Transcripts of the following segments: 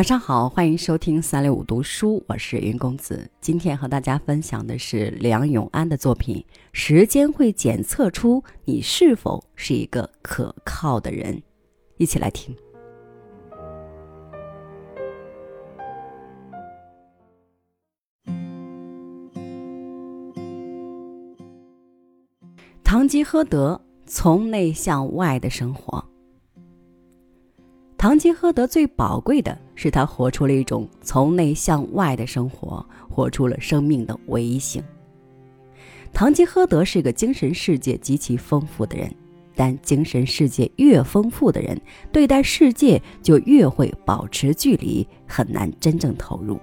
晚上好，欢迎收听三六五读书，我是云公子。今天和大家分享的是梁永安的作品《时间会检测出你是否是一个可靠的人》，一起来听。堂吉诃德从内向外的生活。堂吉诃德最宝贵的是他活出了一种从内向外的生活，活出了生命的唯一性。堂吉诃德是个精神世界极其丰富的人，但精神世界越丰富的人，对待世界就越会保持距离，很难真正投入。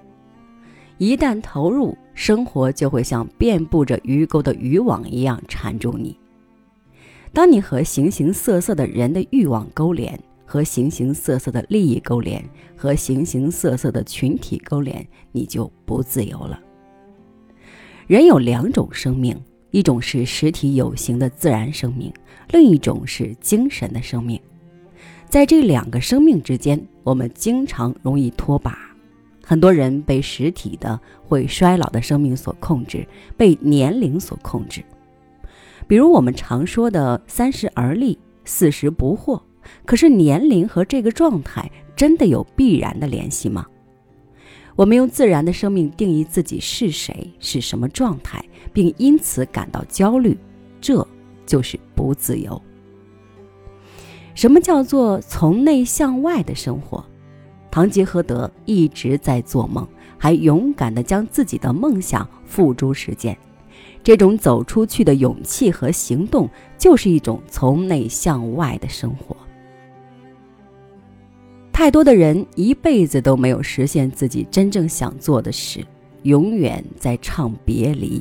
一旦投入，生活就会像遍布着鱼钩的渔网一样缠住你。当你和形形色色的人的欲望勾连。和形形色色的利益勾连，和形形色色的群体勾连，你就不自由了。人有两种生命，一种是实体有形的自然生命，另一种是精神的生命。在这两个生命之间，我们经常容易脱靶。很多人被实体的会衰老的生命所控制，被年龄所控制。比如我们常说的“三十而立，四十不惑”。可是年龄和这个状态真的有必然的联系吗？我们用自然的生命定义自己是谁、是什么状态，并因此感到焦虑，这就是不自由。什么叫做从内向外的生活？堂吉诃德一直在做梦，还勇敢地将自己的梦想付诸实践。这种走出去的勇气和行动，就是一种从内向外的生活。太多的人一辈子都没有实现自己真正想做的事，永远在唱别离。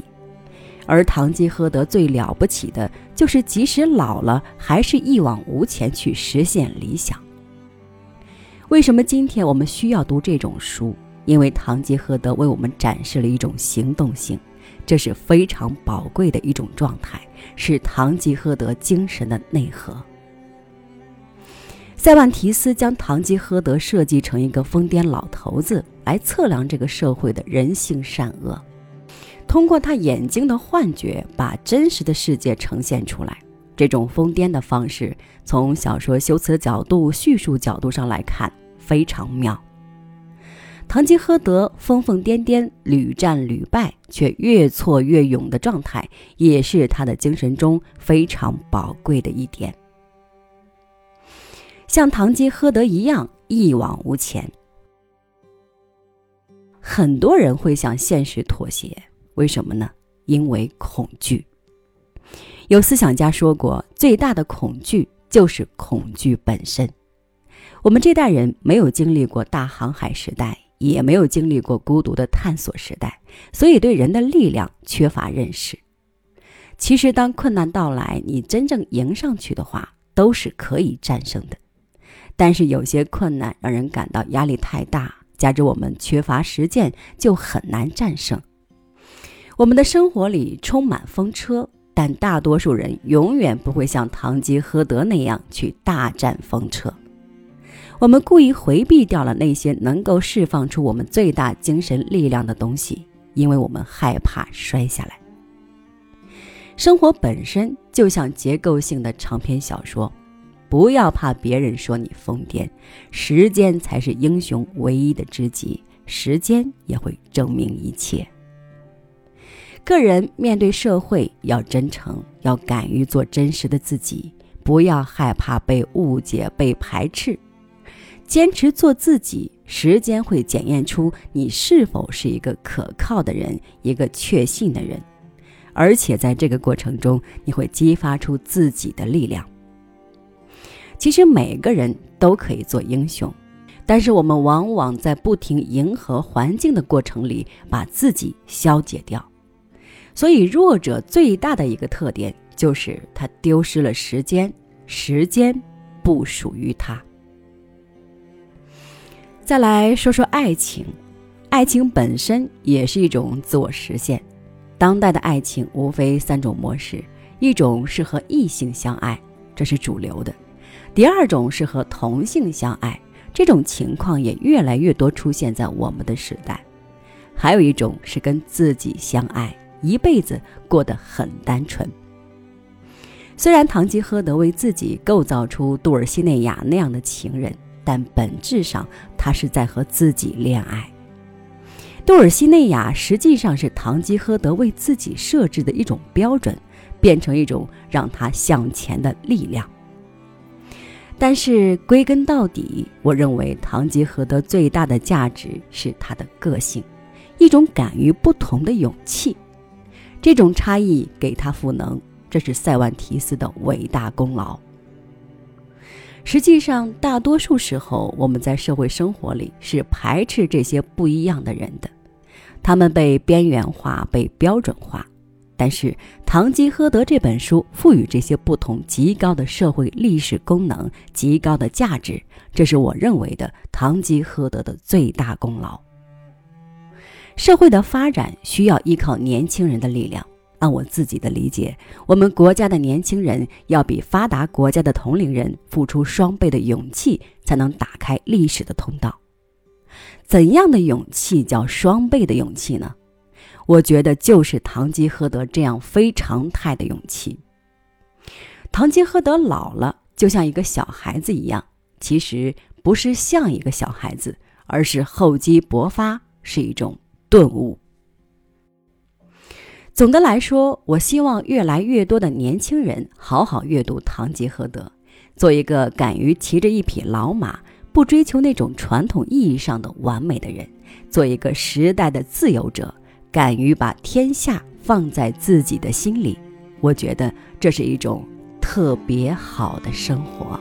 而堂吉诃德最了不起的，就是即使老了，还是一往无前去实现理想。为什么今天我们需要读这种书？因为堂吉诃德为我们展示了一种行动性，这是非常宝贵的一种状态，是堂吉诃德精神的内核。塞万提斯将堂吉诃德设计成一个疯癫老头子，来测量这个社会的人性善恶。通过他眼睛的幻觉，把真实的世界呈现出来。这种疯癫的方式，从小说修辞角度、叙述角度上来看，非常妙。堂吉诃德疯疯癫癫、屡战屡败，却越挫越勇的状态，也是他的精神中非常宝贵的一点。像堂吉诃德一样一往无前。很多人会向现实妥协，为什么呢？因为恐惧。有思想家说过，最大的恐惧就是恐惧本身。我们这代人没有经历过大航海时代，也没有经历过孤独的探索时代，所以对人的力量缺乏认识。其实，当困难到来，你真正迎上去的话，都是可以战胜的。但是有些困难让人感到压力太大，加之我们缺乏实践，就很难战胜。我们的生活里充满风车，但大多数人永远不会像堂吉诃德那样去大战风车。我们故意回避掉了那些能够释放出我们最大精神力量的东西，因为我们害怕摔下来。生活本身就像结构性的长篇小说。不要怕别人说你疯癫，时间才是英雄唯一的知己，时间也会证明一切。个人面对社会要真诚，要敢于做真实的自己，不要害怕被误解、被排斥，坚持做自己。时间会检验出你是否是一个可靠的人，一个确信的人，而且在这个过程中，你会激发出自己的力量。其实每个人都可以做英雄，但是我们往往在不停迎合环境的过程里，把自己消解掉。所以弱者最大的一个特点就是他丢失了时间，时间不属于他。再来说说爱情，爱情本身也是一种自我实现。当代的爱情无非三种模式：一种是和异性相爱，这是主流的。第二种是和同性相爱，这种情况也越来越多出现在我们的时代。还有一种是跟自己相爱，一辈子过得很单纯。虽然堂吉诃德为自己构造出杜尔西内亚那样的情人，但本质上他是在和自己恋爱。杜尔西内亚实际上是堂吉诃德为自己设置的一种标准，变成一种让他向前的力量。但是归根到底，我认为堂吉诃德最大的价值是他的个性。一种敢于不同的勇气，这种差异给他赋能，这是塞万提斯的伟大功劳。实际上，大多数时候我们在社会生活里是排斥这些不一样的人的，他们被边缘化、被标准化。但是，《堂吉诃德》这本书赋予这些不同极高的社会历史功能、极高的价值，这是我认为的堂吉诃德的最大功劳。社会的发展需要依靠年轻人的力量。按我自己的理解，我们国家的年轻人要比发达国家的同龄人付出双倍的勇气，才能打开历史的通道。怎样的勇气叫双倍的勇气呢？我觉得就是堂吉诃德这样非常态的勇气。堂吉诃德老了，就像一个小孩子一样，其实不是像一个小孩子，而是厚积薄发，是一种。顿悟。总的来说，我希望越来越多的年轻人好好阅读《堂吉诃德》，做一个敢于骑着一匹老马，不追求那种传统意义上的完美的人，做一个时代的自由者，敢于把天下放在自己的心里。我觉得这是一种特别好的生活。